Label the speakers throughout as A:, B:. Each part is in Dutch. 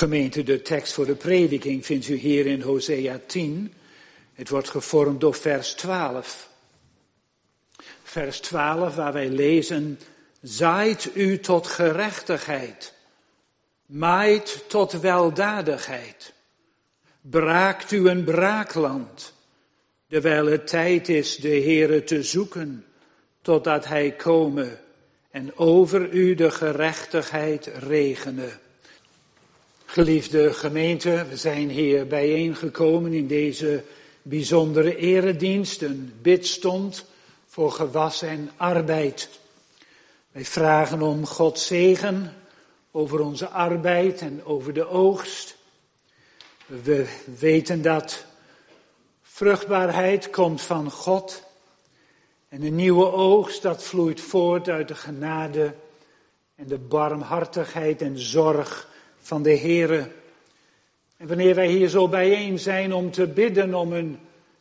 A: Gemeente, de tekst voor de prediking vindt u hier in Hosea 10. Het wordt gevormd door vers 12. Vers 12 waar wij lezen, zaait u tot gerechtigheid, maait tot weldadigheid, braakt u een braakland, terwijl het tijd is de Heere te zoeken, totdat Hij komen en over u de gerechtigheid regenen. Geliefde gemeente, we zijn hier bijeengekomen in deze bijzondere eredienst, een bidstond voor gewas en arbeid. Wij vragen om Gods zegen over onze arbeid en over de oogst. We weten dat vruchtbaarheid komt van God en een nieuwe oogst dat vloeit voort uit de genade en de barmhartigheid en zorg van de Heere. En wanneer wij hier zo bijeen zijn om te bidden om een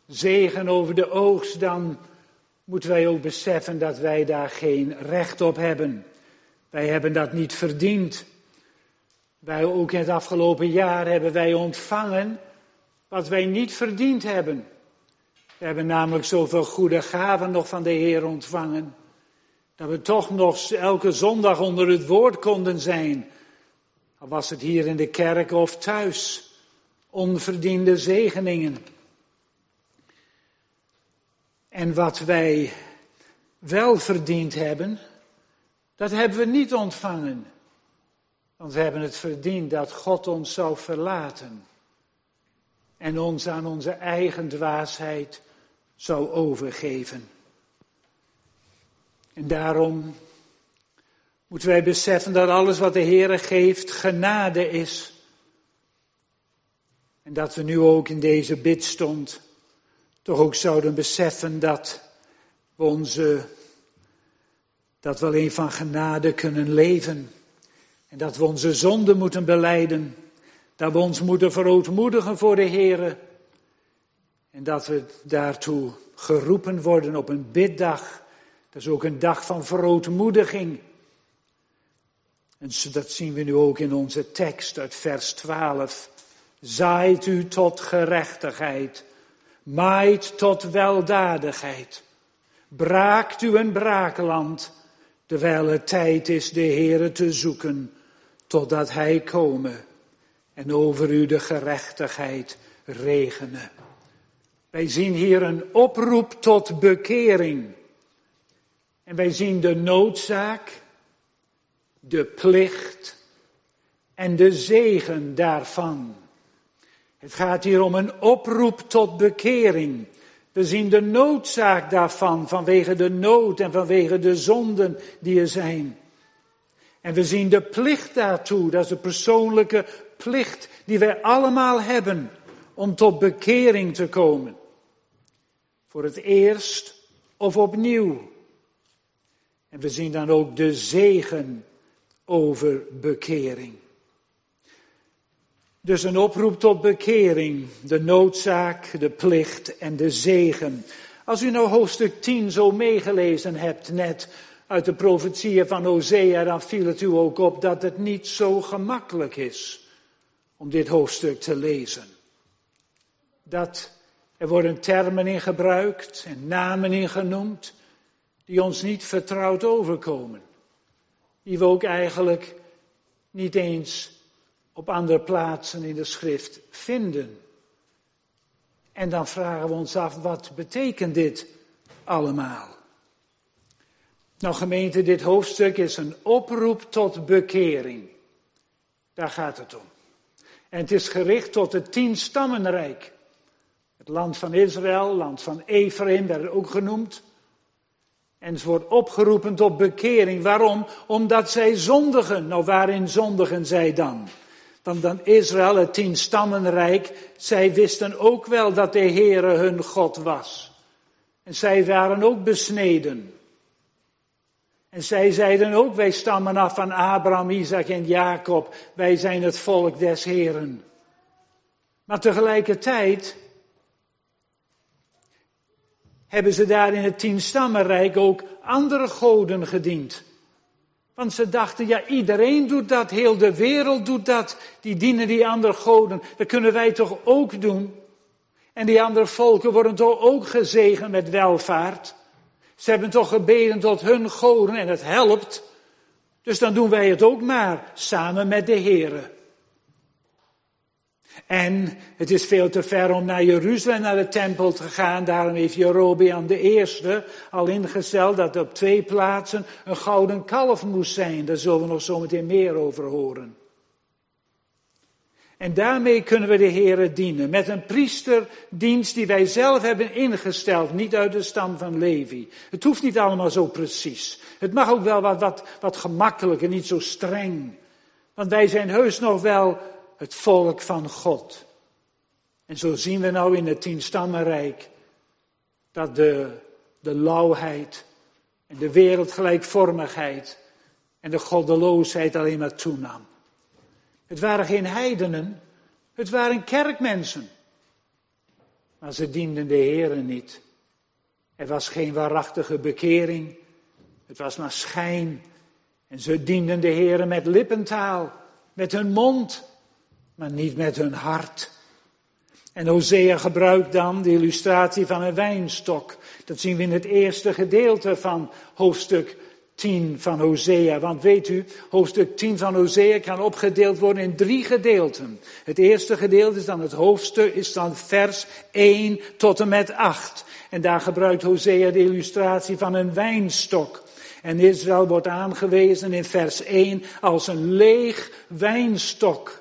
A: zegen over de oogst, dan moeten wij ook beseffen dat wij daar geen recht op hebben. Wij hebben dat niet verdiend. Wij ook in het afgelopen jaar hebben wij ontvangen wat wij niet verdiend hebben. We hebben namelijk zoveel goede gaven nog van de Heer ontvangen, dat we toch nog elke zondag onder het woord konden zijn. Al was het hier in de kerk of thuis, onverdiende zegeningen. En wat wij wel verdiend hebben, dat hebben we niet ontvangen. Want we hebben het verdiend dat God ons zou verlaten en ons aan onze eigen dwaasheid zou overgeven. En daarom moeten wij beseffen dat alles wat de Heere geeft genade is. En dat we nu ook in deze bidstond toch ook zouden beseffen dat we onze, dat we alleen van genade kunnen leven. En dat we onze zonde moeten beleiden. Dat we ons moeten verootmoedigen voor de Heere. En dat we daartoe geroepen worden op een biddag. Dat is ook een dag van verootmoediging. En dat zien we nu ook in onze tekst uit vers 12. Zaait u tot gerechtigheid, maait tot weldadigheid. Braakt u een braakland, terwijl het tijd is de Heere te zoeken, totdat Hij komen en over u de gerechtigheid regenen. Wij zien hier een oproep tot bekering. En wij zien de noodzaak, de plicht en de zegen daarvan. Het gaat hier om een oproep tot bekering. We zien de noodzaak daarvan vanwege de nood en vanwege de zonden die er zijn. En we zien de plicht daartoe, dat is de persoonlijke plicht die wij allemaal hebben om tot bekering te komen. Voor het eerst of opnieuw. En we zien dan ook de zegen over bekering. Dus een oproep tot bekering, de noodzaak, de plicht en de zegen. Als u nou hoofdstuk 10 zo meegelezen hebt net uit de profetieën van Hosea, dan viel het u ook op dat het niet zo gemakkelijk is om dit hoofdstuk te lezen. Dat er worden termen in gebruikt en namen in genoemd die ons niet vertrouwd overkomen. Die we ook eigenlijk niet eens op andere plaatsen in de schrift vinden. En dan vragen we ons af, wat betekent dit allemaal? Nou gemeente, dit hoofdstuk is een oproep tot bekering. Daar gaat het om. En het is gericht tot het tien stammenrijk. Het land van Israël, land van Ephraim werd ook genoemd. En ze wordt opgeroepen tot bekering. Waarom? Omdat zij zondigen. Nou, waarin zondigen zij dan? Want dan Israël, het tien stammenrijk, zij wisten ook wel dat de Heere hun God was. En zij waren ook besneden. En zij zeiden ook, wij stammen af van Abraham, Isaac en Jacob. Wij zijn het volk des Heren. Maar tegelijkertijd hebben ze daar in het tienstammenrijk ook andere goden gediend. Want ze dachten, ja, iedereen doet dat, heel de wereld doet dat. Die dienen die andere goden. Dat kunnen wij toch ook doen? En die andere volken worden toch ook gezegend met welvaart? Ze hebben toch gebeden tot hun goden en het helpt. Dus dan doen wij het ook maar, samen met de Heren. En het is veel te ver om naar Jeruzalem, naar de tempel te gaan. Daarom heeft Jerobeam de eerste al ingesteld dat op twee plaatsen een gouden kalf moest zijn. Daar zullen we nog zometeen meer over horen. En daarmee kunnen we de Heeren dienen. Met een priesterdienst die wij zelf hebben ingesteld. Niet uit de stam van Levi. Het hoeft niet allemaal zo precies. Het mag ook wel wat, wat, wat gemakkelijker, niet zo streng. Want wij zijn heus nog wel het volk van God. En zo zien we nou in het tienstammenrijk dat de, de lauwheid en de wereldgelijkvormigheid en de goddeloosheid alleen maar toenam. Het waren geen heidenen, het waren kerkmensen. Maar ze dienden de Heeren niet. Er was geen waarachtige bekering, het was maar schijn. En ze dienden de Heeren met lippentaal, met hun mond, maar niet met hun hart. En Hosea gebruikt dan de illustratie van een wijnstok. Dat zien we in het eerste gedeelte van hoofdstuk 10 van Hosea. Want weet u, hoofdstuk 10 van Hosea kan opgedeeld worden in drie gedeelten. Het eerste gedeelte is dan het hoofdstuk, is dan vers 1 tot en met 8. En daar gebruikt Hosea de illustratie van een wijnstok. En Israël wordt aangewezen in vers 1 als een leeg wijnstok.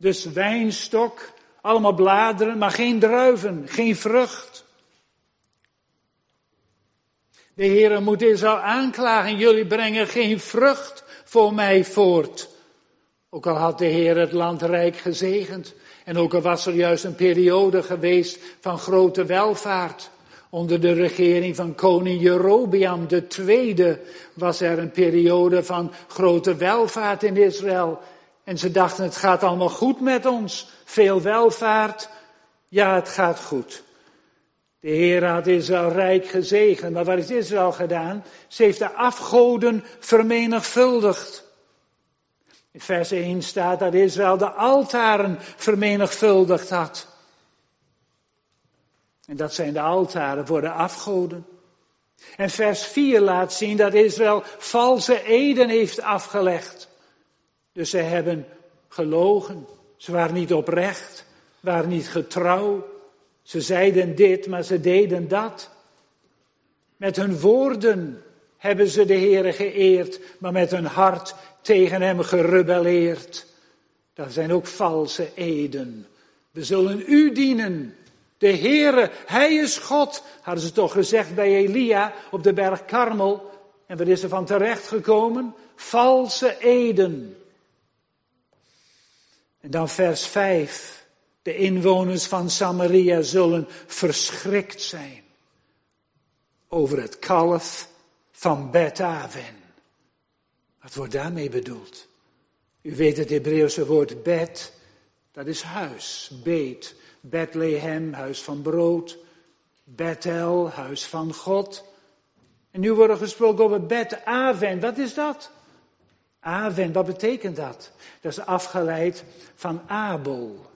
A: Dus wijnstok, allemaal bladeren, maar geen druiven, geen vrucht. De Heer moet Israël aanklagen, jullie brengen geen vrucht voor mij voort. Ook al had de Heer het land rijk gezegend. En ook al was er juist een periode geweest van grote welvaart. Onder de regering van koning Jerobeam II was er een periode van grote welvaart in Israël. En ze dachten, het gaat allemaal goed met ons. Veel welvaart. Ja, het gaat goed. De Heer had Israël rijk gezegend, maar wat heeft Israël gedaan? Ze heeft de afgoden vermenigvuldigd. In vers 1 staat dat Israël de altaren vermenigvuldigd had. En dat zijn de altaren voor de afgoden. En vers 4 laat zien dat Israël valse eden heeft afgelegd. Dus ze hebben gelogen. Ze waren niet oprecht, waren niet getrouw. Ze zeiden dit, maar ze deden dat. Met hun woorden hebben ze de Heere geëerd, maar met hun hart tegen hem gerebelleerd. Dat zijn ook valse eden. We zullen u dienen. De Heere, Hij is God, hadden ze toch gezegd bij Elia op de berg Karmel. En wat is er van terecht gekomen? Valse eden. En dan vers 5. De inwoners van Samaria zullen verschrikt zijn over het kalf van Bet-Aven. Wat wordt daarmee bedoeld? U weet het Hebreeuwse woord bet, dat is huis, beet. Bethlehem, huis van brood. Bethel, huis van God. En nu wordt er gesproken over Bet-Aven. Wat is dat? Aven, wat betekent dat? Dat is afgeleid van Abel.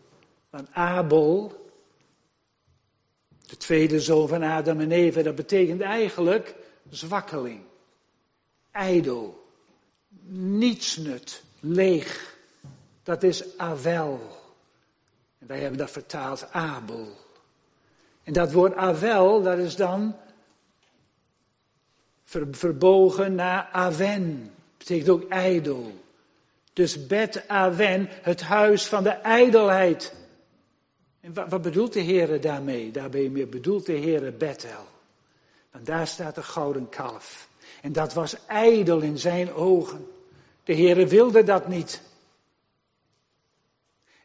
A: Want Abel, de tweede zoon van Adam en Eva, dat betekent eigenlijk zwakkeling, ijdel, nietsnut, leeg. Dat is Avel. En wij hebben dat vertaald Abel. En dat woord Avel, dat is dan verbogen naar Aven betekent ook ijdel. Dus Bet Aven, het huis van de ijdelheid. En wat, wat bedoelt de Heer daarmee? Daarbij bedoelt de Heer Bethel. Want daar staat de gouden kalf. En dat was ijdel in zijn ogen. De Heer wilde dat niet.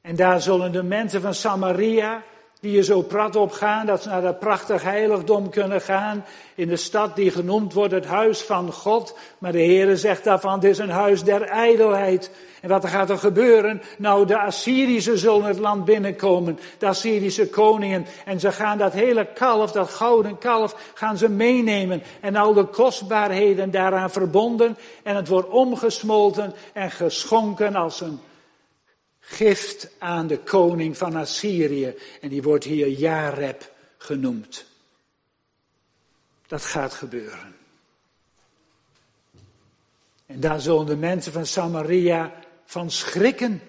A: En daar zullen de mensen van Samaria, die je zo prat op gaan, dat ze naar dat prachtig heiligdom kunnen gaan, in de stad die genoemd wordt het huis van God. Maar de Heere zegt daarvan, het is een huis der ijdelheid. En wat er gaat er gebeuren? Nou, de Assyrische zullen het land binnenkomen, de Assyrische koningen. En ze gaan dat hele kalf, dat gouden kalf, gaan ze meenemen. En al de kostbaarheden daaraan verbonden. En het wordt omgesmolten en geschonken als een gift aan de koning van Assyrië. En die wordt hier Jareb genoemd. Dat gaat gebeuren. En daar zullen de mensen van Samaria van schrikken.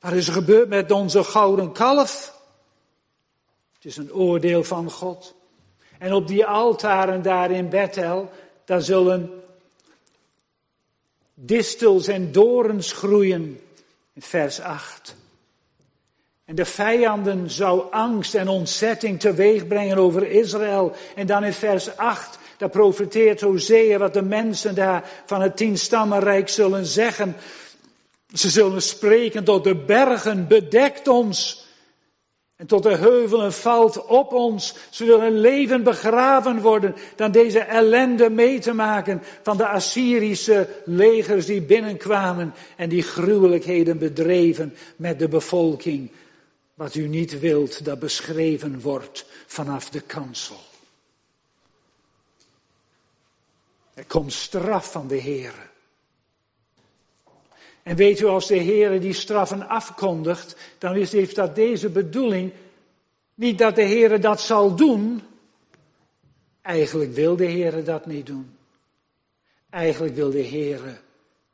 A: Wat is er gebeurd met onze gouden kalf? Het is een oordeel van God. En op die altaren daar in Bethel, daar zullen distels en dorens groeien. In vers 8. En de vijanden zou angst en ontzetting teweeg brengen over Israël. En dan in vers 8, daar profeteert Hosea wat de mensen daar van het tienstammenrijk zullen zeggen. Ze zullen spreken tot de bergen, bedekt ons. En tot de heuvelen valt op ons. Ze willen leven begraven worden dan deze ellende mee te maken van de Assyrische legers die binnenkwamen en die gruwelijkheden bedreven met de bevolking. Wat u niet wilt dat beschreven wordt vanaf de kansel. Er komt straf van de Heer. En weet u, als de Heer die straffen afkondigt, dan heeft dat deze bedoeling. Niet dat de Heer dat zal doen. Eigenlijk wil de Heer dat niet doen. Eigenlijk wil de Heer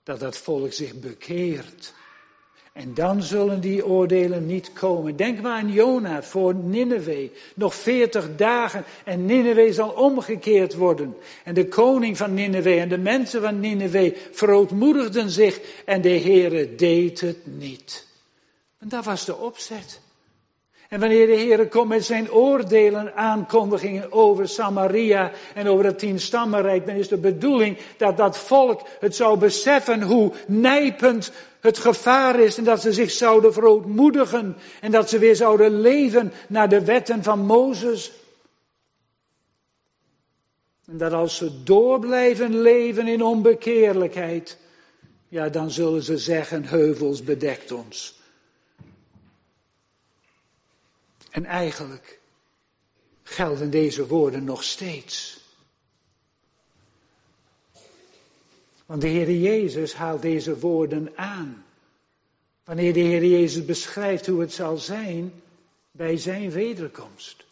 A: dat dat volk zich bekeert. En dan zullen die oordelen niet komen. Denk maar aan Jona voor Nineveh. Nog veertig dagen en Nineveh zal omgekeerd worden. En de koning van Nineveh en de mensen van Nineveh verootmoedigden zich en de Heere deed het niet. En dat was de opzet. En wanneer de Heer komt met zijn oordelen, aankondigingen over Samaria en over het tienstammenrijk, dan is de bedoeling dat dat volk het zou beseffen hoe nijpend het gevaar is en dat ze zich zouden verootmoedigen en dat ze weer zouden leven naar de wetten van Mozes. En dat als ze door blijven leven in onbekeerlijkheid, ja, dan zullen ze zeggen, heuvels bedekt ons. En eigenlijk gelden deze woorden nog steeds. Want de Heer Jezus haalt deze woorden aan. Wanneer de Heer Jezus beschrijft hoe het zal zijn bij zijn wederkomst.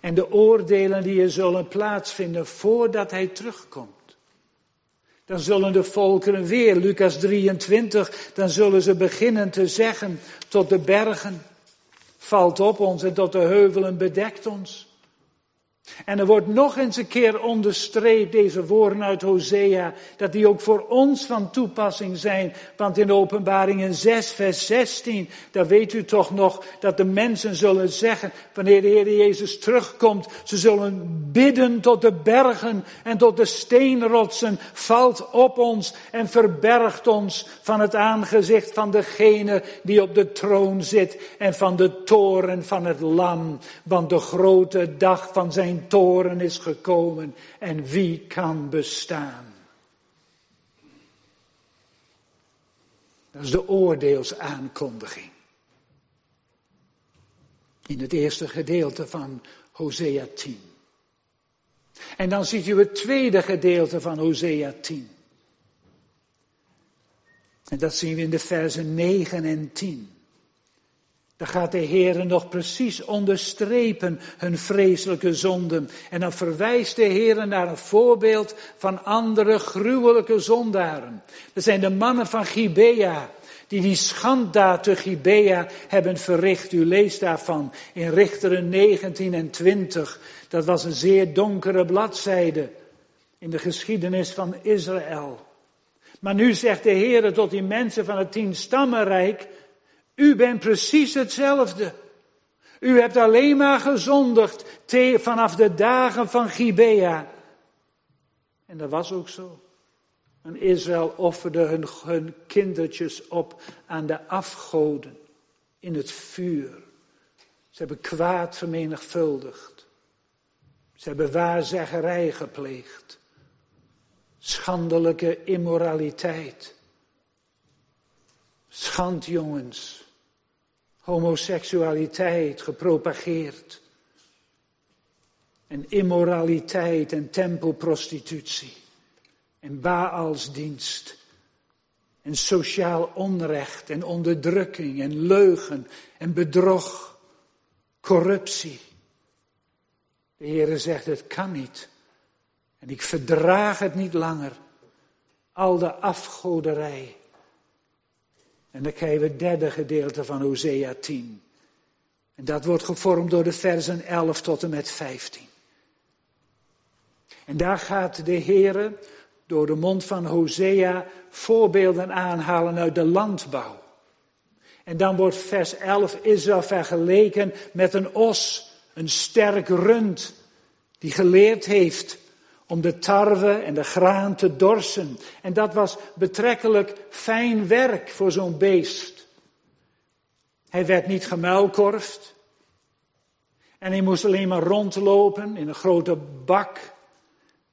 A: En de oordelen die er zullen plaatsvinden voordat hij terugkomt. Dan zullen de volkeren weer, Lucas 23, dan zullen ze beginnen te zeggen tot de bergen valt op ons en tot de heuvelen bedekt ons. En er wordt nog eens een keer onderstreept, deze woorden uit Hosea, dat die ook voor ons van toepassing zijn. Want in openbaringen 6, vers 16, daar weet u toch nog dat de mensen zullen zeggen, wanneer de Heer Jezus terugkomt, ze zullen bidden tot de bergen en tot de steenrotsen, valt op ons en verbergt ons van het aangezicht van degene die op de troon zit en van de toren van het lam. Want de grote dag van zijn toren is gekomen en wie kan bestaan? Dat is de oordeelsaankondiging. In het eerste gedeelte van Hosea 10. En dan ziet u het tweede gedeelte van Hosea 10. En dat zien we in de versen 9 en 10. Dan gaat de Heer nog precies onderstrepen hun vreselijke zonden. En dan verwijst de Heer naar een voorbeeld van andere gruwelijke zondaren. Dat zijn de mannen van Gibea, die die schanddaad te Gibea hebben verricht. U leest daarvan in Richteren 19 en 20. Dat was een zeer donkere bladzijde in de geschiedenis van Israël. Maar nu zegt de Heer tot die mensen van het tien stammenrijk, u bent precies hetzelfde. U hebt alleen maar gezondigd vanaf de dagen van Gibea. En dat was ook zo. En Israël offerde hun, hun kindertjes op aan de afgoden in het vuur. Ze hebben kwaad vermenigvuldigd. Ze hebben waarzeggerij gepleegd. Schandelijke immoraliteit. Schandjongens. Homoseksualiteit gepropageerd. En immoraliteit en tempelprostitutie. En Baalsdienst. En sociaal onrecht en onderdrukking en leugen en bedrog. Corruptie. De Heere zegt, het kan niet. En ik verdraag het niet langer. Al de afgoderij. En dan krijgen we het derde gedeelte van Hosea 10. En dat wordt gevormd door de versen 11 tot en met 15. En daar gaat de Heere door de mond van Hosea voorbeelden aanhalen uit de landbouw. En dan wordt vers 11 Israël vergeleken met een os, een sterk rund, die geleerd heeft om de tarwe en de graan te dorsen. En dat was betrekkelijk fijn werk voor zo'n beest. Hij werd niet gemuilkorfd. En hij moest alleen maar rondlopen in een grote bak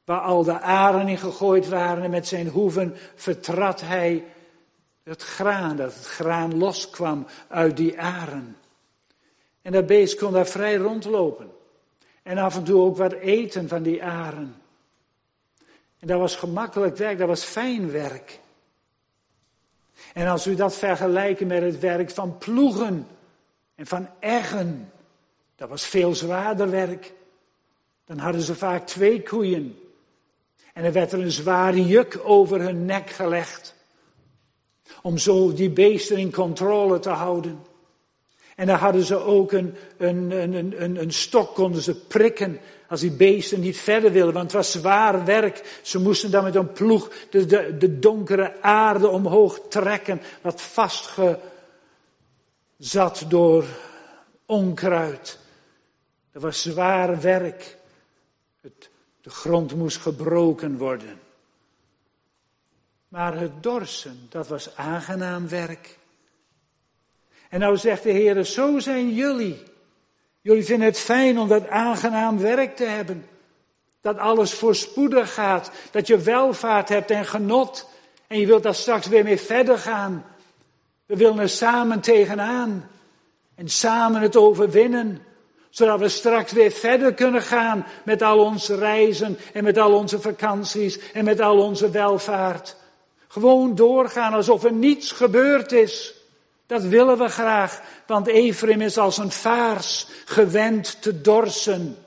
A: waar al de aren in gegooid waren. En met zijn hoeven vertrad hij het graan, dat het graan loskwam uit die aren. En dat beest kon daar vrij rondlopen. En af en toe ook wat eten van die aren. En dat was gemakkelijk werk, dat was fijn werk. En als u dat vergelijkt met het werk van ploegen en van eggen, dat was veel zwaarder werk. Dan hadden ze vaak twee koeien. En er werd er een zware juk over hun nek gelegd. Om zo die beesten in controle te houden. En dan hadden ze ook een, een, een, een, een stok, konden ze prikken als die beesten niet verder wilden, want het was zwaar werk. Ze moesten dan met een ploeg de, de, de donkere aarde omhoog trekken, wat vastgezat door onkruid. Dat was zwaar werk. Het, de grond moest gebroken worden. Maar het dorsen, dat was aangenaam werk. En nou zegt de Heer, zo zijn jullie. Jullie vinden het fijn om dat aangenaam werk te hebben. Dat alles voorspoedig gaat. Dat je welvaart hebt en genot. En je wilt daar straks weer mee verder gaan. We willen er samen tegenaan. En samen het overwinnen. Zodat we straks weer verder kunnen gaan met al onze reizen en met al onze vakanties en met al onze welvaart. Gewoon doorgaan alsof er niets gebeurd is. Dat willen we graag, want Ephraim is als een vaars gewend te dorsen.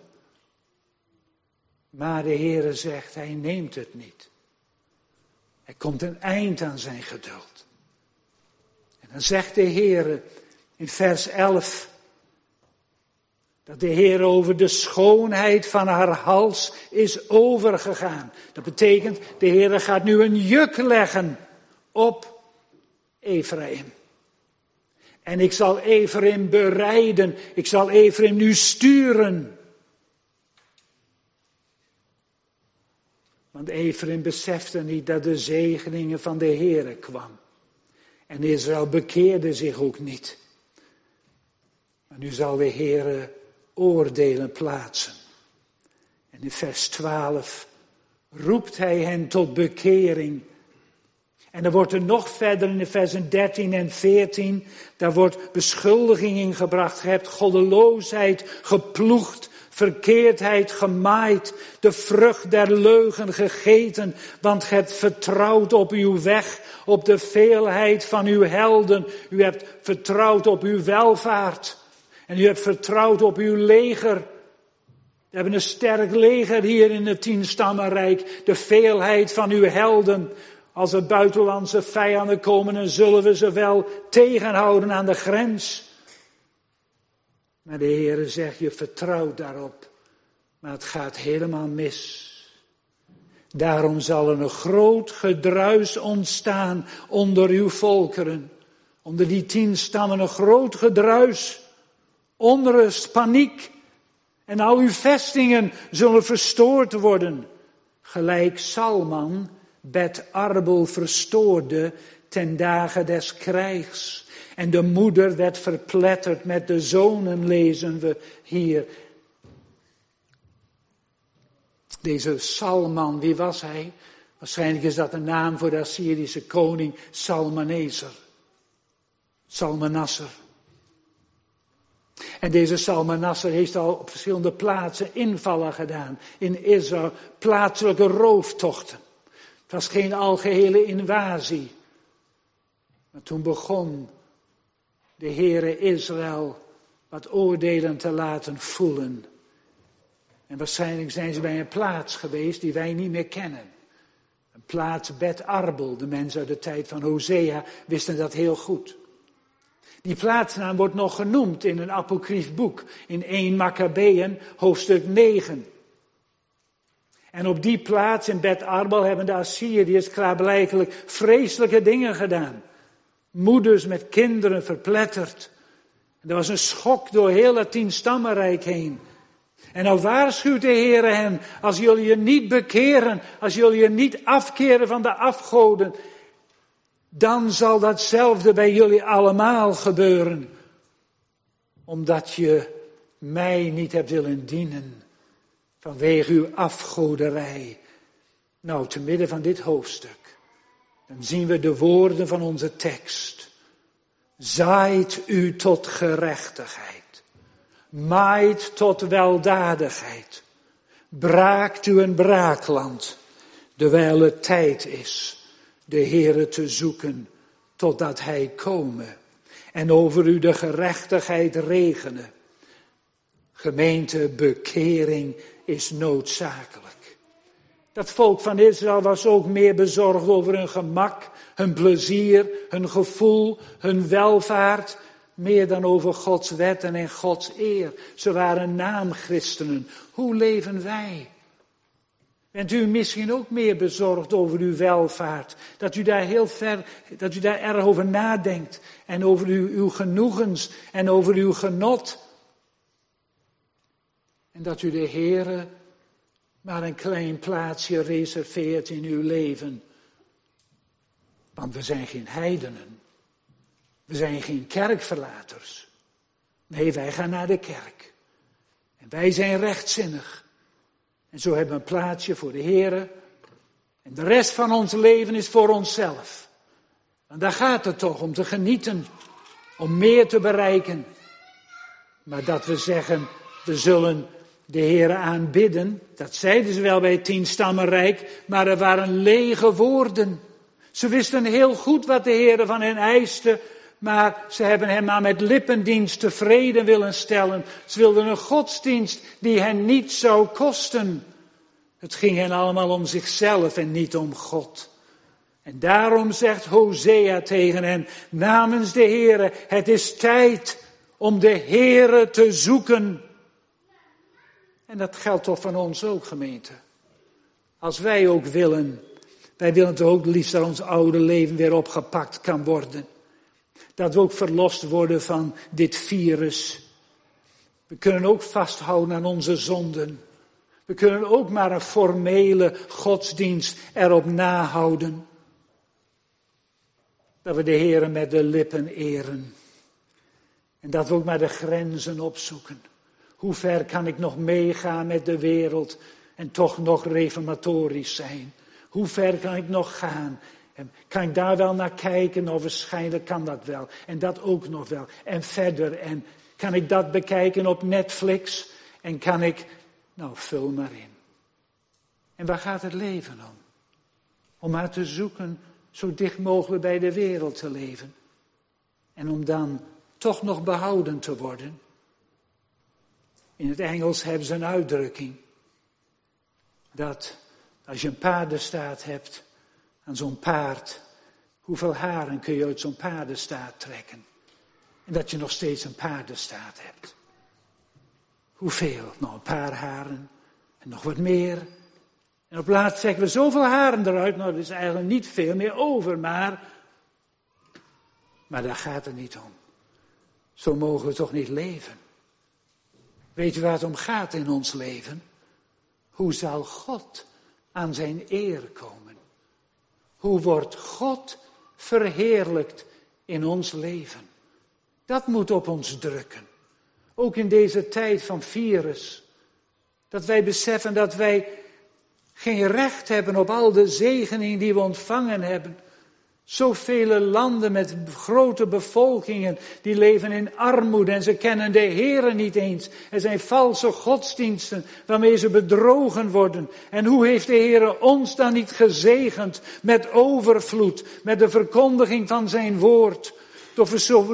A: Maar de Heere zegt, hij neemt het niet. Er komt een eind aan zijn geduld. En dan zegt de Heere in vers 11, dat de Heer over de schoonheid van haar hals is overgegaan. Dat betekent, de Heer gaat nu een juk leggen op Ephraim. En ik zal Ephraim bereiden. Ik zal Ephraim nu sturen. Want Ephraim besefte niet dat de zegeningen van de Heere kwam. En Israël bekeerde zich ook niet. Maar nu zal de Heere oordelen plaatsen. En in vers 12 roept hij hen tot bekering en dan wordt er nog verder in de versen 13 en 14, daar wordt beschuldiging ingebracht. Je hebt goddeloosheid geploegd, verkeerdheid gemaaid, de vrucht der leugen gegeten, want je hebt vertrouwd op uw weg, op de veelheid van uw helden. U hebt vertrouwd op uw welvaart. En u hebt vertrouwd op uw leger. We hebben een sterk leger hier in het tienstammenrijk. De veelheid van uw helden. Als er buitenlandse vijanden komen, dan zullen we ze wel tegenhouden aan de grens. Maar de Heere zegt, je vertrouwt daarop. Maar het gaat helemaal mis. Daarom zal er een groot gedruis ontstaan onder uw volkeren. Onder die tien stammen een groot gedruis. Onrust, paniek. En al uw vestingen zullen verstoord worden. Gelijk Salman Bet Arbel verstoorde ten dagen des krijgs. En de moeder werd verpletterd met de zonen, lezen we hier. Deze Salman, wie was hij? Waarschijnlijk is dat een naam voor de Assyrische koning Salmaneser. Salmanasser. En deze Salmanasser heeft al op verschillende plaatsen invallen gedaan. In Israël, plaatselijke rooftochten. Het was geen algehele invasie. Maar toen begon de Heere Israël wat oordelen te laten voelen. En waarschijnlijk zijn ze bij een plaats geweest die wij niet meer kennen. Een plaats Bet Arbel. De mensen uit de tijd van Hosea wisten dat heel goed. Die plaatsnaam wordt nog genoemd in een apocryf boek, in 1 Maccabeën, hoofdstuk 9. En op die plaats in Bet Arbel hebben de Assyriërs klaarblijkelijk vreselijke dingen gedaan. Moeders met kinderen verpletterd. Er was een schok door heel het tienstammenrijk heen. En nou waarschuwt de Heer hen, als jullie je niet bekeren, als jullie je niet afkeren van de afgoden, dan zal datzelfde bij jullie allemaal gebeuren. Omdat je mij niet hebt willen dienen vanwege uw afgoderij. Nou, te midden van dit hoofdstuk, dan zien we de woorden van onze tekst. Zaait u tot gerechtigheid. Maait tot weldadigheid. Braakt u een braakland, terwijl het tijd is de Heere te zoeken totdat Hij komen en over u de gerechtigheid regenen. Gemeente, bekering is noodzakelijk. Dat volk van Israël was ook meer bezorgd over hun gemak, hun plezier, hun gevoel, hun welvaart, meer dan over Gods wetten en Gods eer. Ze waren naamchristenen. Hoe leven wij? Bent u misschien ook meer bezorgd over uw welvaart? Dat u daar heel ver, dat u daar erg over nadenkt. En over uw, uw genoegens en over uw genot. En dat u de Heere maar een klein plaatsje reserveert in uw leven. Want we zijn geen heidenen. We zijn geen kerkverlaters. Nee, wij gaan naar de kerk. En wij zijn rechtzinnig. En zo hebben we een plaatsje voor de Heer. En de rest van ons leven is voor onszelf. En daar gaat het toch om te genieten, om meer te bereiken. Maar dat we zeggen, we zullen de Heer aanbidden, dat zeiden ze wel bij het tienstammenrijk, maar er waren lege woorden. Ze wisten heel goed wat de Heer van hen eiste, maar ze hebben hem maar met lippendienst tevreden willen stellen. Ze wilden een godsdienst die hen niet zou kosten. Het ging hen allemaal om zichzelf en niet om God. En daarom zegt Hosea tegen hen, namens de Heere, het is tijd om de Heere te zoeken. En dat geldt toch van ons ook, gemeente. Als wij ook willen, wij willen toch ook liefst dat ons oude leven weer opgepakt kan worden. Dat we ook verlost worden van dit virus. We kunnen ook vasthouden aan onze zonden. We kunnen ook maar een formele godsdienst erop nahouden. Dat we de Heeren met de lippen eren. En dat we ook maar de grenzen opzoeken. Hoe ver kan ik nog meegaan met de wereld en toch nog reformatorisch zijn? Hoe ver kan ik nog gaan en kan ik daar wel naar kijken? Nou, waarschijnlijk kan dat wel. En dat ook nog wel. En verder. En kan ik dat bekijken op Netflix? En kan ik. Nou, vul maar in. En waar gaat het leven om? Om maar te zoeken zo dicht mogelijk bij de wereld te leven. En om dan toch nog behouden te worden. In het Engels hebben ze een uitdrukking. Dat als je een paardenstaat hebt, aan zo'n paard. Hoeveel haren kun je uit zo'n paardenstaart trekken? En dat je nog steeds een paardenstaart hebt. Hoeveel? Nog een paar haren. En nog wat meer. En op laatst zeggen we zoveel haren eruit. Nou, er is eigenlijk niet veel meer over, maar. Maar daar gaat het niet om. Zo mogen we toch niet leven. Weet u waar het om gaat in ons leven? Hoe zal God aan zijn eer komen? Hoe wordt God verheerlijkt in ons leven? Dat moet op ons drukken. Ook in deze tijd van virus. Dat wij beseffen dat wij geen recht hebben op al de zegeningen die we ontvangen hebben. Zoveel landen met grote bevolkingen, die leven in armoede en ze kennen de Heeren niet eens. Er zijn valse godsdiensten waarmee ze bedrogen worden. En hoe heeft de Heer ons dan niet gezegend met overvloed, met de verkondiging van zijn woord?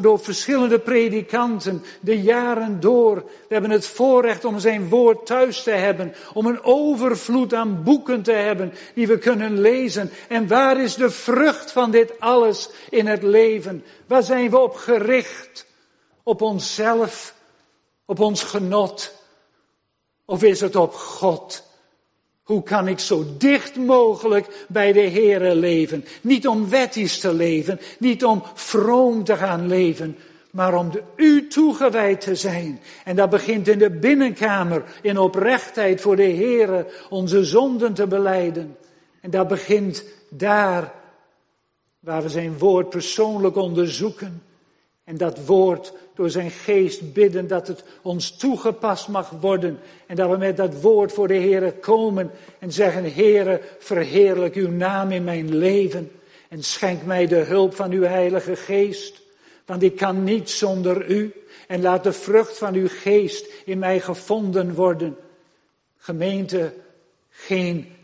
A: Door, verschillende predikanten, de jaren door. We hebben het voorrecht om zijn woord thuis te hebben, om een overvloed aan boeken te hebben die we kunnen lezen. En waar is de vrucht van dit alles in het leven? Waar zijn we op gericht? Op onszelf? Op ons genot? Of is het op God? Hoe kan ik zo dicht mogelijk bij de Heere leven? Niet om wettisch te leven, niet om vroom te gaan leven, maar om de u toegewijd te zijn. En dat begint in de binnenkamer, in oprechtheid voor de Heere, onze zonden te beleiden. En dat begint daar, waar we zijn woord persoonlijk onderzoeken. En dat woord door zijn geest bidden dat het ons toegepast mag worden. En dat we met dat woord voor de Heer komen en zeggen, Heere, verheerlijk uw naam in mijn leven. En schenk mij de hulp van uw Heilige Geest. Want ik kan niet zonder u. En laat de vrucht van uw geest in mij gevonden worden. Gemeente, geen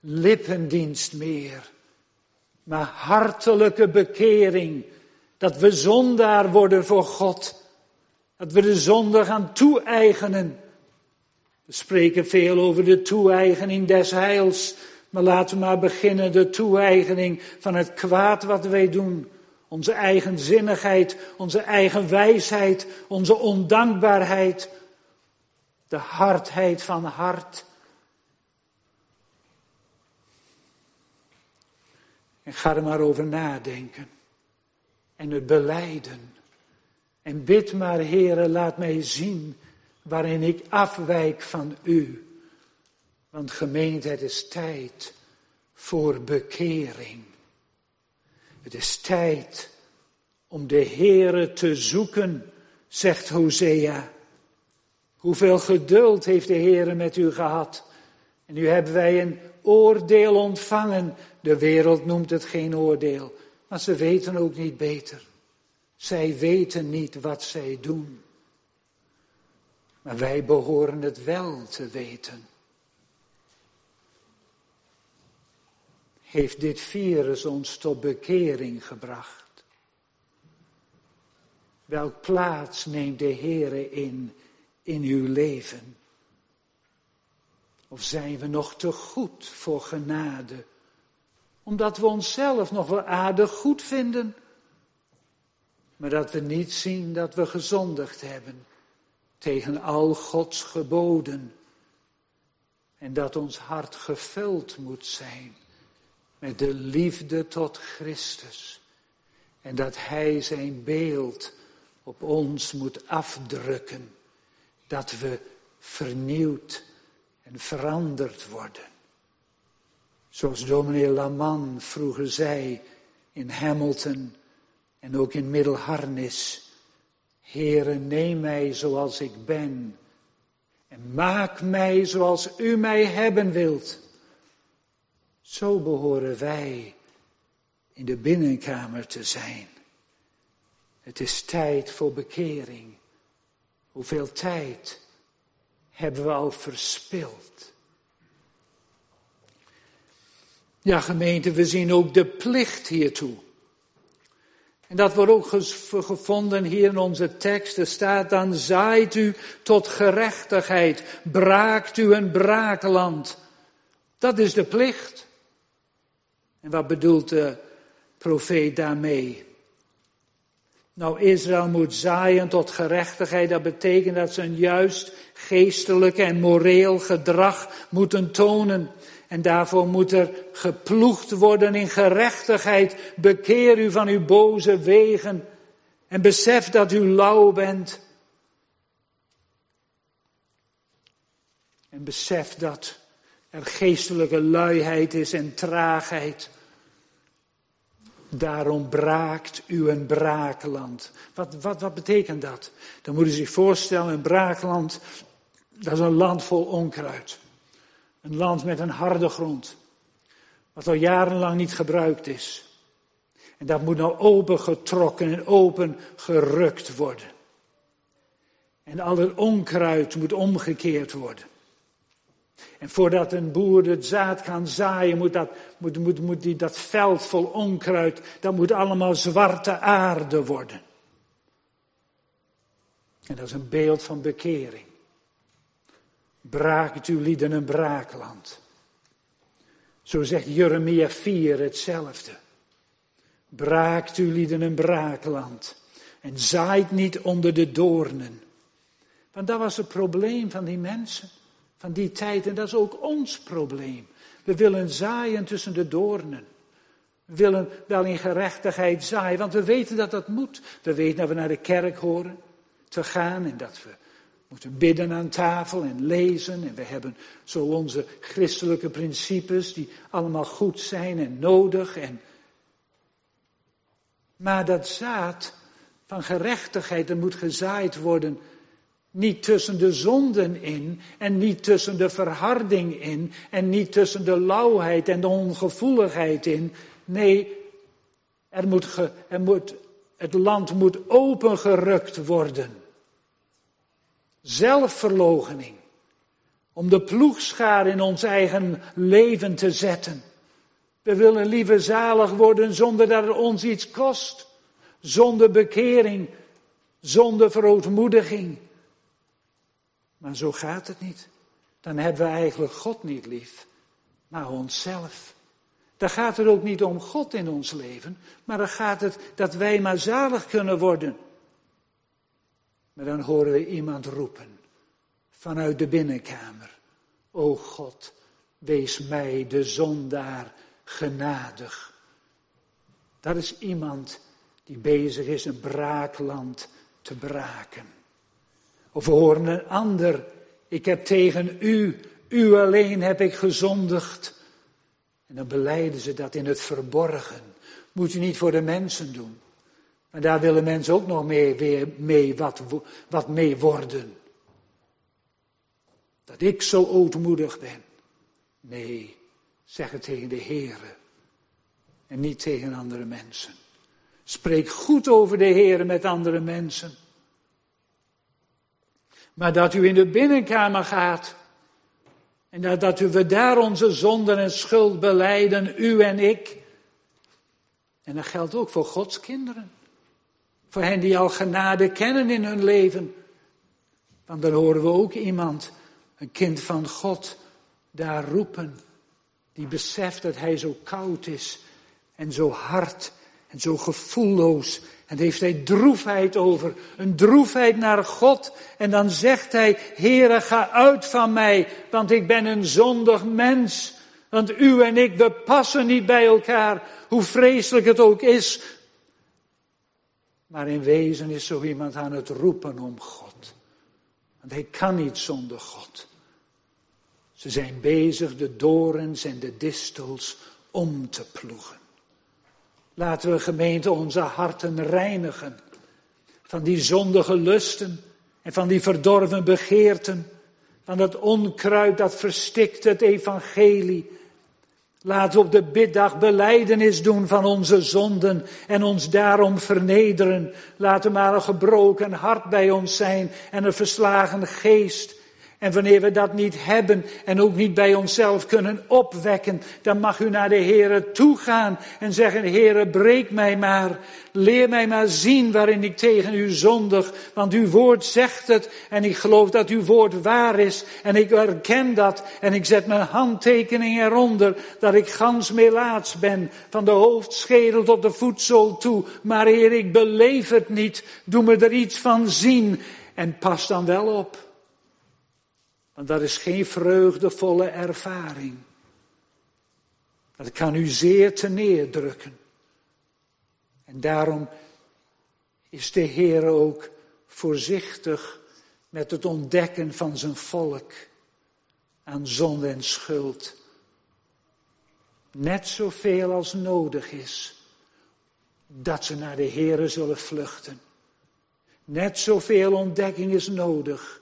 A: lippendienst meer, maar hartelijke bekering dat we zondaar worden voor God. Dat we de zonde gaan toe-eigenen. We spreken veel over de toe-eigening des heils. Maar laten we maar beginnen de toe-eigening van het kwaad wat wij doen. Onze eigenzinnigheid, onze eigen wijsheid, onze ondankbaarheid. De hardheid van hart. En ga er maar over nadenken en het beleiden. En bid maar, Heere, laat mij zien waarin ik afwijk van U. Want gemeente, het is tijd voor bekering. Het is tijd om de Heere te zoeken, zegt Hosea. Hoeveel geduld heeft de Heere met u gehad? En nu hebben wij een oordeel ontvangen. De wereld noemt het geen oordeel. Maar ze weten ook niet beter. Zij weten niet wat zij doen. Maar wij behoren het wel te weten. Heeft dit virus ons tot bekering gebracht? Welk plaats neemt de Heere in, in uw leven? Of zijn we nog te goed voor genade omdat we onszelf nog wel aardig goed vinden, maar dat we niet zien dat we gezondigd hebben tegen al Gods geboden. En dat ons hart gevuld moet zijn met de liefde tot Christus. En dat Hij zijn beeld op ons moet afdrukken. Dat we vernieuwd en veranderd worden. Zoals dominee Laman vroeger zei in Hamilton en ook in Middelharnis. Heere, neem mij zoals ik ben en maak mij zoals u mij hebben wilt. Zo behoren wij in de binnenkamer te zijn. Het is tijd voor bekering. Hoeveel tijd hebben we al verspild? Ja, gemeente, we zien ook de plicht hiertoe. En dat wordt ook gevonden hier in onze tekst. Er staat dan, zaait u tot gerechtigheid, braakt u een braakland. Dat is de plicht. En wat bedoelt de profeet daarmee? Nou, Israël moet zaaien tot gerechtigheid. Dat betekent dat ze een juist geestelijk en moreel gedrag moeten tonen. En daarvoor moet er geploegd worden in gerechtigheid. Bekeer u van uw boze wegen en besef dat u lauw bent. En besef dat er geestelijke luiheid is en traagheid. Daarom braakt u een braakland. Wat, wat, wat betekent dat? Dan moet u zich voorstellen, een braakland, dat is een land vol onkruid. Een land met een harde grond. Wat al jarenlang niet gebruikt is. En dat moet nou opengetrokken en open gerukt worden. En al het onkruid moet omgekeerd worden. En voordat een boer het zaad kan zaaien, moet dat, moet, moet, moet die, dat veld vol onkruid, dat moet allemaal zwarte aarde worden. En dat is een beeld van bekering. Braakt u lieden een braakland. Zo zegt Jeremia 4 hetzelfde. Braakt u lieden een braakland. En zaait niet onder de doornen. Want dat was het probleem van die mensen van die tijd. En dat is ook ons probleem. We willen zaaien tussen de doornen. We willen wel in gerechtigheid zaaien, want we weten dat dat moet. We weten dat we naar de kerk horen te gaan en dat we moeten bidden aan tafel en lezen. En we hebben zo onze christelijke principes die allemaal goed zijn en nodig. En... Maar dat zaad van gerechtigheid, dat moet gezaaid worden niet tussen de zonden in en niet tussen de verharding in en niet tussen de lauwheid en de ongevoeligheid in. Nee, er moet, ge, er moet, het land moet opengerukt worden. Zelfverloochening. Om de ploegschaar in ons eigen leven te zetten. We willen liever zalig worden zonder dat het ons iets kost. Zonder bekering, zonder verootmoediging. Maar zo gaat het niet. Dan hebben we eigenlijk God niet lief, maar onszelf. Dan gaat het ook niet om God in ons leven, maar dan gaat het dat wij maar zalig kunnen worden. Maar dan horen we iemand roepen vanuit de binnenkamer. O God, wees mij de zondaar genadig. Dat is iemand die bezig is een braakland te braken. Of we horen een ander, ik heb tegen u, u alleen heb ik gezondigd. En dan beleiden ze dat in het verborgen. Moet je niet voor de mensen doen. Maar daar willen mensen ook nog mee, weer mee wat, wat mee worden. Dat ik zo ootmoedig ben. Nee, zeg het tegen de Heere. En niet tegen andere mensen. Spreek goed over de Heere met andere mensen. Maar dat u in de binnenkamer gaat. En dat, dat we daar onze zonden en schuld beleiden, u en ik. En dat geldt ook voor Gods kinderen. Voor hen die al genade kennen in hun leven. Want dan horen we ook iemand, een kind van God, daar roepen. Die beseft dat hij zo koud is en zo hard en zo gevoelloos en heeft hij droefheid over, een droefheid naar God. En dan zegt hij, Heere, ga uit van mij, want ik ben een zondig mens. Want u en ik, we passen niet bij elkaar, hoe vreselijk het ook is. Maar in wezen is zo iemand aan het roepen om God. Want hij kan niet zonder God. Ze zijn bezig de dorens en de distels om te ploegen. Laten we gemeente onze harten reinigen van die zondige lusten en van die verdorven begeerten, van dat onkruid dat verstikt het evangelie. We op de biddag beleidenis doen van onze zonden en ons daarom vernederen. Laten maar een gebroken hart bij ons zijn en een verslagen geest. En wanneer we dat niet hebben en ook niet bij onszelf kunnen opwekken, dan mag u naar de Heere toegaan en zeggen, Heere, breek mij maar. Leer mij maar zien waarin ik tegen u zondig, want uw woord zegt het en ik geloof dat uw woord waar is en ik erken dat en ik zet mijn handtekening eronder dat ik gans melaats ben, van de hoofdschedel tot de voetzool toe. Maar Heer, ik beleef het niet. Doe me er iets van zien en pas dan wel op. Want dat is geen vreugdevolle ervaring. Dat kan u zeer te neerdrukken. En daarom is de Heer ook voorzichtig met het ontdekken van zijn volk aan zonde en schuld. Net zoveel als nodig is dat ze naar de Here zullen vluchten. Net zoveel ontdekking is nodig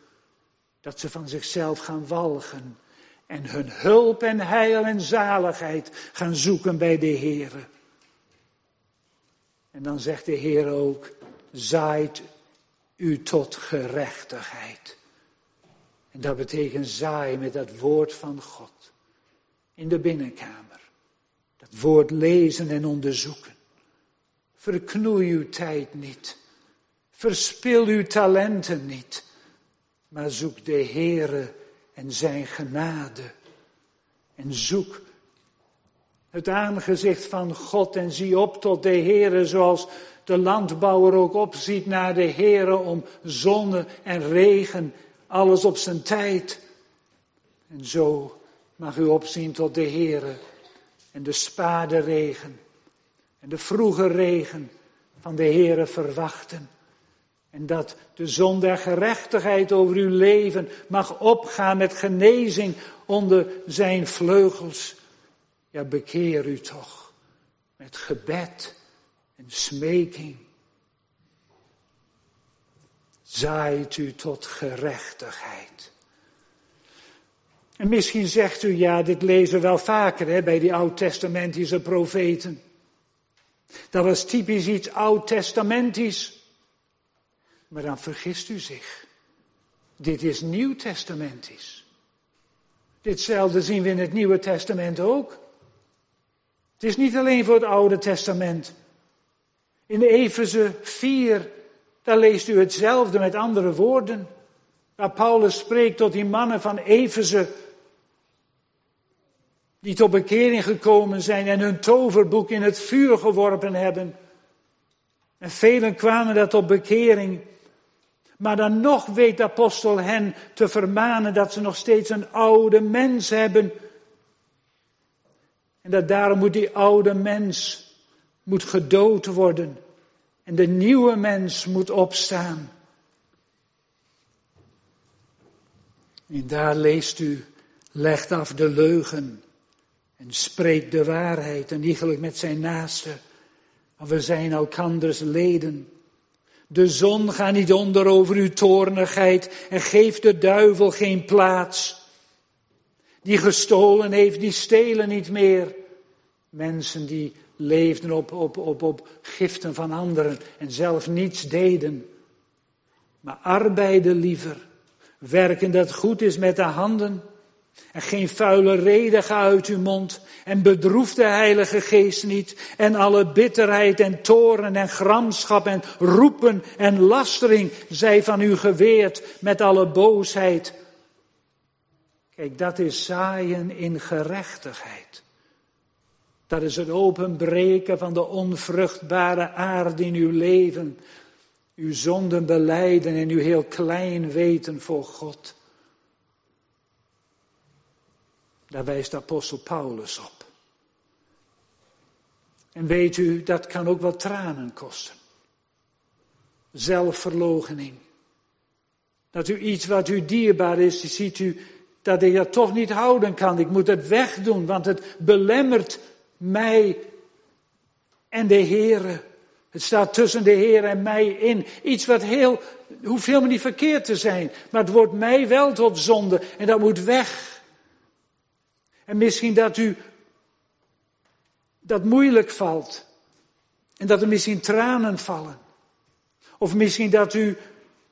A: dat ze van zichzelf gaan walgen en hun hulp en heil en zaligheid gaan zoeken bij de Here. En dan zegt de Heer ook, zaait u tot gerechtigheid. En dat betekent zaaien met dat woord van God in de binnenkamer. Dat woord lezen en onderzoeken. Verknoei uw tijd niet. Verspil uw talenten niet. Maar zoek de Heere en zijn genade. En zoek het aangezicht van God en zie op tot de Heere zoals de landbouwer ook opziet naar de Heere om zonne en regen, alles op zijn tijd. En zo mag u opzien tot de Heere en de spade regen en de vroege regen van de Heere verwachten. En dat de zon der gerechtigheid over uw leven mag opgaan met genezing onder zijn vleugels. Ja, bekeer u toch met gebed en smeking. Zaait u tot gerechtigheid. En misschien zegt u, ja, dit lezen we wel vaker hè, bij die oud-testamentische profeten. Dat was typisch iets oud-testamentisch. Maar dan vergist u zich. Dit is nieuw-testamentisch. Ditzelfde zien we in het Nieuwe Testament ook. Het is niet alleen voor het Oude Testament. In Efeze 4, daar leest u hetzelfde met andere woorden. Waar Paulus spreekt tot die mannen van Efeze, die tot bekering gekomen zijn en hun toverboek in het vuur geworpen hebben. En velen kwamen dat tot bekering. Maar dan nog weet de apostel hen te vermanen dat ze nog steeds een oude mens hebben. En dat daarom moet die oude mens moet gedood worden. En de nieuwe mens moet opstaan. En daar leest u, legt af de leugen en spreekt de waarheid en iegelijk met zijn naaste. Want we zijn elkanders leden. De zon gaat niet onder over uw toornigheid en geeft de duivel geen plaats. Die gestolen heeft, die stelen niet meer. Mensen die leefden op, op, op, op giften van anderen en zelf niets deden. Maar arbeiden liever, werken dat goed is met de handen. En geen vuile reden ga uit uw mond. En bedroef de Heilige Geest niet. En alle bitterheid en toren en gramschap en roepen en lastering zij van u geweerd met alle boosheid. Kijk, dat is zaaien in gerechtigheid. Dat is het openbreken van de onvruchtbare aarde in uw leven. Uw zonden beleiden en u heel klein weten voor God. Daar wijst de apostel Paulus op. En weet u, dat kan ook wat tranen kosten. Zelfverloochening. Dat u iets wat u dierbaar is, ziet u dat ik dat toch niet houden kan. Ik moet het wegdoen, want het belemmert mij en de Heere. Het staat tussen de Heer en mij in. Iets wat heel, hoeft helemaal niet verkeerd te zijn. Maar het wordt mij wel tot zonde en dat moet weg. En misschien dat u dat moeilijk valt. En dat er misschien tranen vallen. Of misschien dat u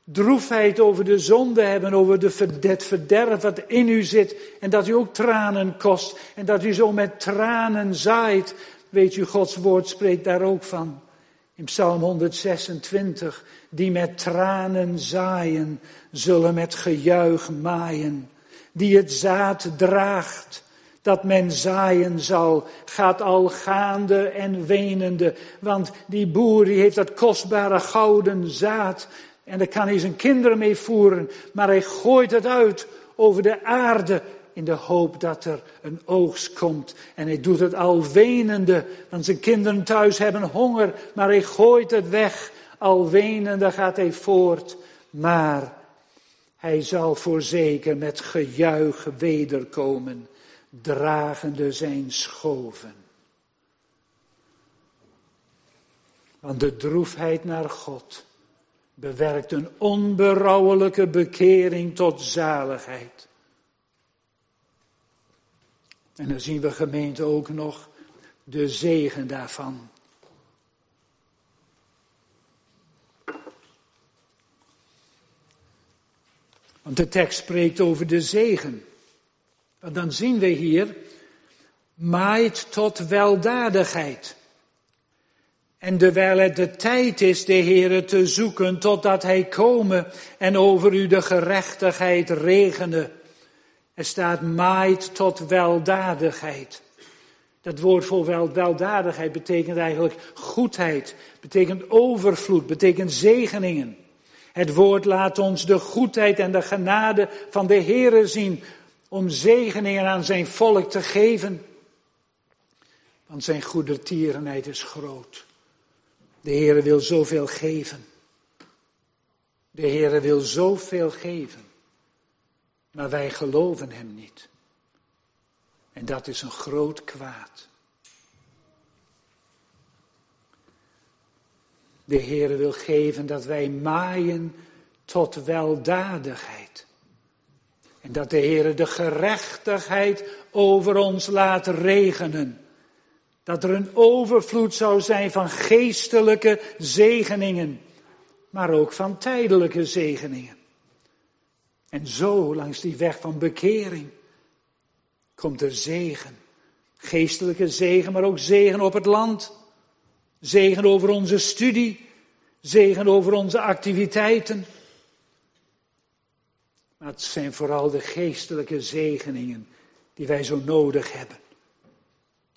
A: droefheid over de zonde hebben, over de, het verderf wat in u zit. En dat u ook tranen kost. En dat u zo met tranen zaait. Weet u, Gods woord spreekt daar ook van. In Psalm 126. Die met tranen zaaien, zullen met gejuich maaien. Die het zaad draagt dat men zaaien zal, gaat al gaande en wenende. Want die boer die heeft dat kostbare gouden zaad en daar kan hij zijn kinderen mee voeren, maar hij gooit het uit over de aarde in de hoop dat er een oogst komt. En hij doet het al wenende, want zijn kinderen thuis hebben honger, maar hij gooit het weg. Al wenende gaat hij voort, maar hij zal voorzeker met gejuich wederkomen, dragende zijn schoven. Want de droefheid naar God bewerkt een onberouwelijke bekering tot zaligheid. En dan zien we gemeente ook nog de zegen daarvan. Want de tekst spreekt over de zegen. Want dan zien we hier, maait tot weldadigheid. En terwijl het de tijd is de Heere te zoeken totdat Hij komen en over u de gerechtigheid regenen. Er staat maait tot weldadigheid. Dat woord voor weldadigheid betekent eigenlijk goedheid, betekent overvloed, betekent zegeningen. Het woord laat ons de goedheid en de genade van de Heere zien om zegeningen aan zijn volk te geven. Want zijn goedertierenheid is groot. De Heere wil zoveel geven. De Heere wil zoveel geven. Maar wij geloven hem niet. En dat is een groot kwaad. De Heere wil geven dat wij maaien tot weldadigheid. En dat de Heere de gerechtigheid over ons laat regenen. Dat er een overvloed zou zijn van geestelijke zegeningen, maar ook van tijdelijke zegeningen. En zo langs die weg van bekering komt er zegen. Geestelijke zegen, maar ook zegen op het land. Zegen over onze studie. Zegen over onze activiteiten. Maar het zijn vooral de geestelijke zegeningen die wij zo nodig hebben.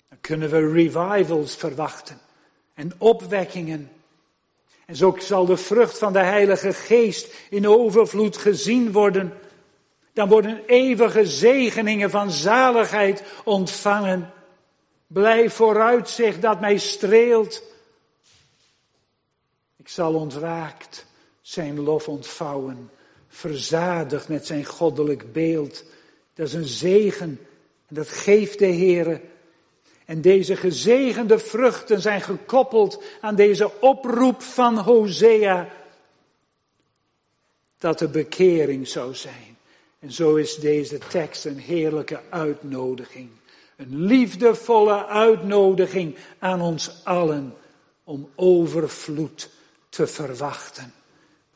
A: Dan kunnen we revivals verwachten en opwekkingen. En zo zal de vrucht van de Heilige Geest in overvloed gezien worden. Dan worden eeuwige zegeningen van zaligheid ontvangen. Blijf vooruitzicht dat mij streelt. Ik zal ontwaakt zijn lof ontvouwen, verzadigd met zijn goddelijk beeld. Dat is een zegen en dat geeft de Heere. En deze gezegende vruchten zijn gekoppeld aan deze oproep van Hosea. Dat de bekering zou zijn. En zo is deze tekst een heerlijke uitnodiging. Een liefdevolle uitnodiging aan ons allen om overvloed te verwachten.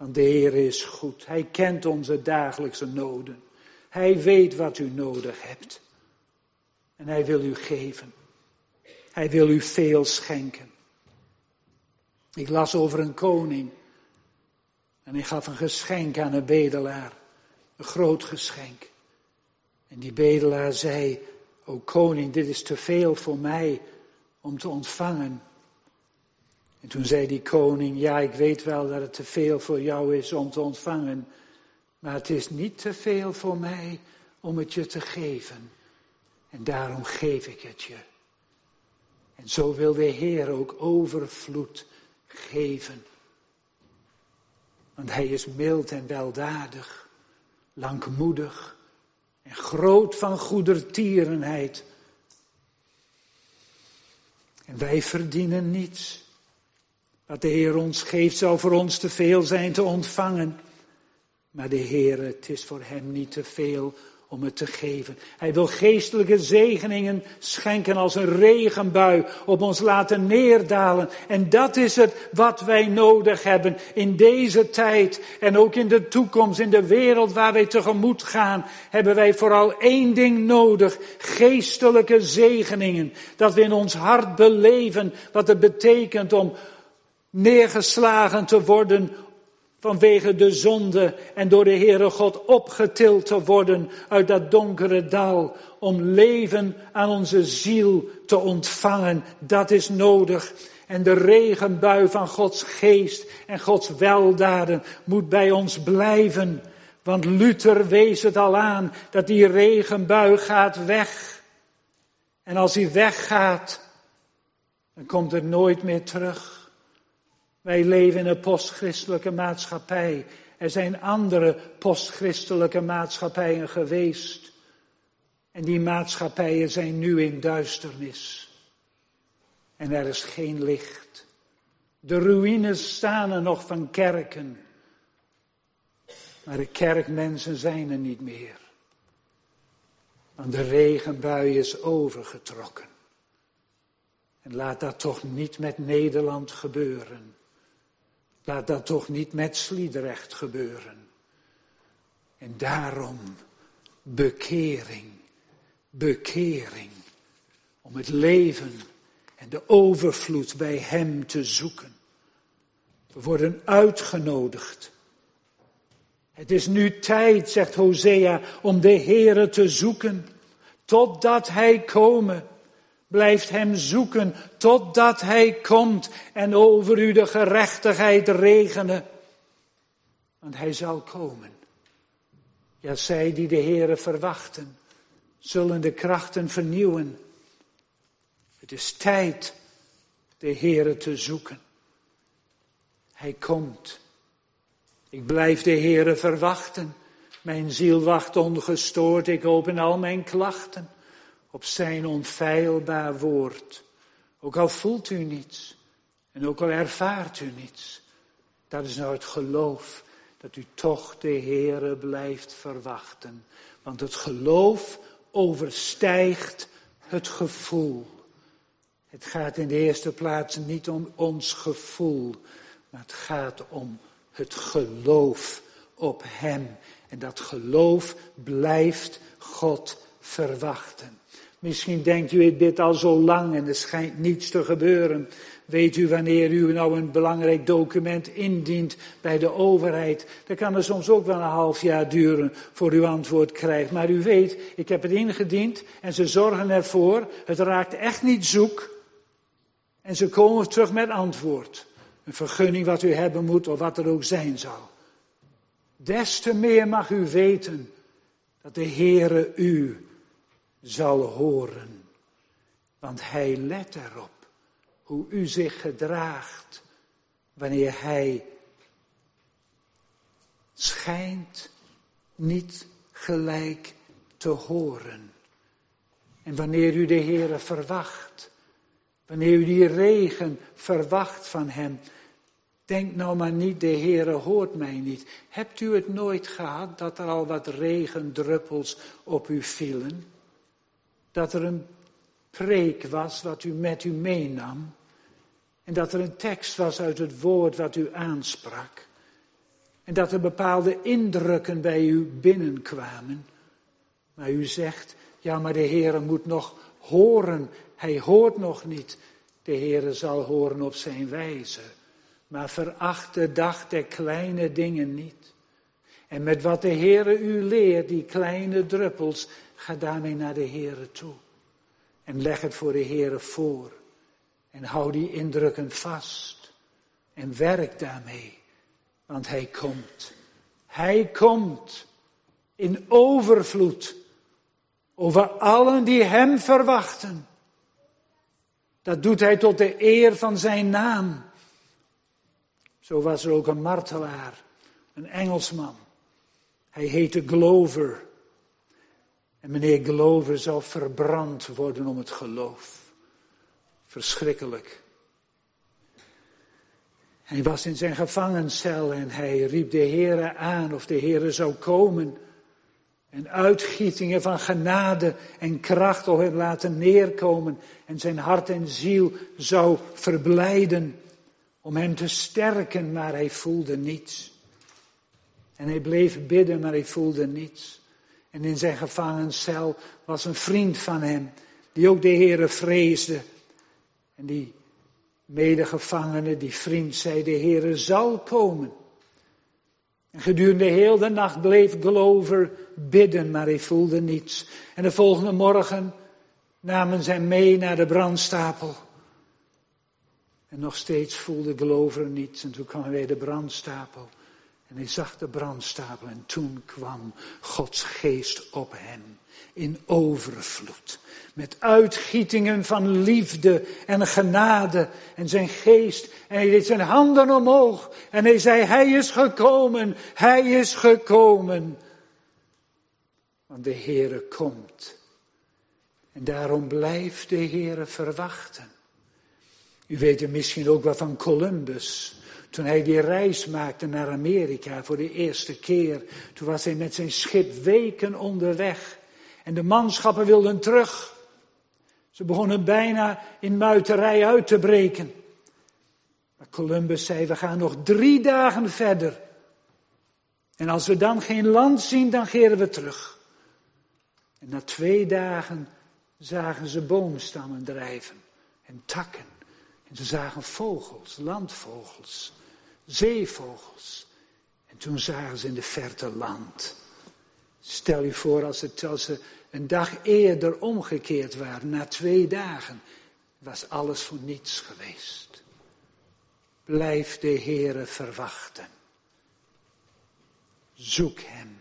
A: Want de Heer is goed. Hij kent onze dagelijkse noden. Hij weet wat u nodig hebt. En hij wil u geven. Hij wil u veel schenken. Ik las over een koning. En hij gaf een geschenk aan een bedelaar. Een groot geschenk. En die bedelaar zei, o koning, dit is te veel voor mij om te ontvangen. En toen zei die koning, ja, ik weet wel dat het te veel voor jou is om te ontvangen, maar het is niet te veel voor mij om het je te geven. En daarom geef ik het je. En zo wil de Heer ook overvloed geven. Want Hij is mild en weldadig, langmoedig en groot van goedertierenheid. En wij verdienen niets. Wat de Heer ons geeft zou voor ons te veel zijn te ontvangen. Maar de Heer, het is voor Hem niet te veel om het te geven. Hij wil geestelijke zegeningen schenken als een regenbui op ons laten neerdalen. En dat is het wat wij nodig hebben in deze tijd en ook in de toekomst, in de wereld waar wij tegemoet gaan, hebben wij vooral één ding nodig. Geestelijke zegeningen. Dat we in ons hart beleven wat het betekent om neergeslagen te worden vanwege de zonde en door de Heere God opgetild te worden uit dat donkere dal om leven aan onze ziel te ontvangen. Dat is nodig. En de regenbui van Gods geest en Gods weldaden moet bij ons blijven. Want Luther wees het al aan dat die regenbui gaat weg. En als hij weggaat, dan komt er nooit meer terug. Wij leven in een postchristelijke maatschappij. Er zijn andere postchristelijke maatschappijen geweest. En die maatschappijen zijn nu in duisternis. En er is geen licht. De ruïnes staan er nog van kerken. Maar de kerkmensen zijn er niet meer. Want de regenbui is overgetrokken. En laat dat toch niet met Nederland gebeuren. Laat dat toch niet met Sliedrecht gebeuren. En daarom bekering, bekering. Om het leven en de overvloed bij Hem te zoeken. We worden uitgenodigd. Het is nu tijd, zegt Hosea, om de Heere te zoeken, totdat Hij komen. Blijft Hem zoeken, totdat Hij komt en over u de gerechtigheid regenen. Want Hij zal komen. Ja, zij die de Heere verwachten, zullen de krachten vernieuwen. Het is tijd de Heere te zoeken. Hij komt. Ik blijf de Heere verwachten. Mijn ziel wacht ongestoord. Ik open al mijn klachten op zijn onfeilbaar woord. Ook al voelt u niets en ook al ervaart u niets. Dat is nou het geloof dat u toch de Heere blijft verwachten. Want het geloof overstijgt het gevoel. Het gaat in de eerste plaats niet om ons gevoel, maar het gaat om het geloof op Hem. En dat geloof blijft God verwachten. Misschien denkt u dit al zo lang en er schijnt niets te gebeuren. Weet u wanneer u nou een belangrijk document indient bij de overheid? Dan kan er soms ook wel een half jaar duren voor u antwoord krijgt. Maar u weet, ik heb het ingediend en ze zorgen ervoor. Het raakt echt niet zoek. En ze komen terug met antwoord. Een vergunning wat u hebben moet of wat er ook zijn zal. Des te meer mag u weten dat de Heere u zal horen. Want Hij let erop hoe u zich gedraagt wanneer Hij schijnt niet gelijk te horen. En wanneer u de Heere verwacht, wanneer u die regen verwacht van Hem, denk nou maar niet, de Heere hoort mij niet. Hebt u het nooit gehad dat er al wat regendruppels op u vielen? Dat er een preek was wat u met u meenam. En dat er een tekst was uit het woord wat u aansprak. En dat er bepaalde indrukken bij u binnenkwamen. Maar u zegt, ja maar de Heere moet nog horen. Hij hoort nog niet. De Heere zal horen op zijn wijze. Maar veracht de dag der kleine dingen niet. En met wat de Heere u leert, die kleine druppels, ga daarmee naar de Heere toe. En leg het voor de Heere voor. En hou die indrukken vast. En werk daarmee. Want Hij komt. Hij komt in overvloed over allen die Hem verwachten. Dat doet Hij tot de eer van Zijn naam. Zo was er ook een martelaar, een Engelsman. Hij heette Glover. En meneer Glover zou verbrand worden om het geloof. Verschrikkelijk. Hij was in zijn gevangencel en hij riep de Heere aan of de Heere zou komen. En uitgietingen van genade en kracht op hem laten neerkomen. En zijn hart en ziel zou verblijden om hem te sterken, maar hij voelde niets. En hij bleef bidden, maar hij voelde niets. En in zijn gevangencel was een vriend van hem, die ook de Heere vreesde. En die medegevangene, die vriend, zei, de Heere zal komen. En gedurende heel de nacht bleef Glover bidden, maar hij voelde niets. En de volgende morgen namen zij mee naar de brandstapel. En nog steeds voelde Glover niets. En toen kwam hij de brandstapel. En hij zag de brandstapel en toen kwam Gods geest op hem in overvloed. Met uitgietingen van liefde en genade en zijn geest. En hij deed zijn handen omhoog en hij zei, hij is gekomen, hij is gekomen. Want de Heere komt. En daarom blijft de Heere verwachten. U weet er misschien ook wel van Columbus. Toen hij die reis maakte naar Amerika voor de eerste keer. Toen was hij met zijn schip weken onderweg. En de manschappen wilden terug. Ze begonnen bijna in muiterij uit te breken. Maar Columbus zei, we gaan nog drie dagen verder. En als we dan geen land zien, dan keren we terug. En na twee dagen zagen ze boomstammen drijven en takken. En ze zagen vogels, landvogels, zeevogels. En toen zagen ze in de verte land. Stel je voor als, het, als ze een dag eerder omgekeerd waren, na twee dagen, was alles voor niets geweest. Blijf de Heere verwachten. Zoek Hem.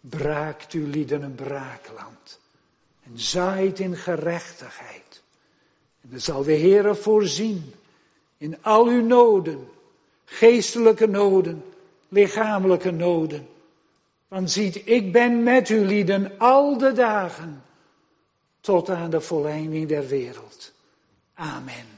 A: Braakt uw lieden een braakland. En zaait in gerechtigheid. En dan zal de Heere voorzien in al uw noden. Geestelijke noden, lichamelijke noden. Want ziet, ik ben met u lieden al de dagen tot aan de volleinding der wereld. Amen.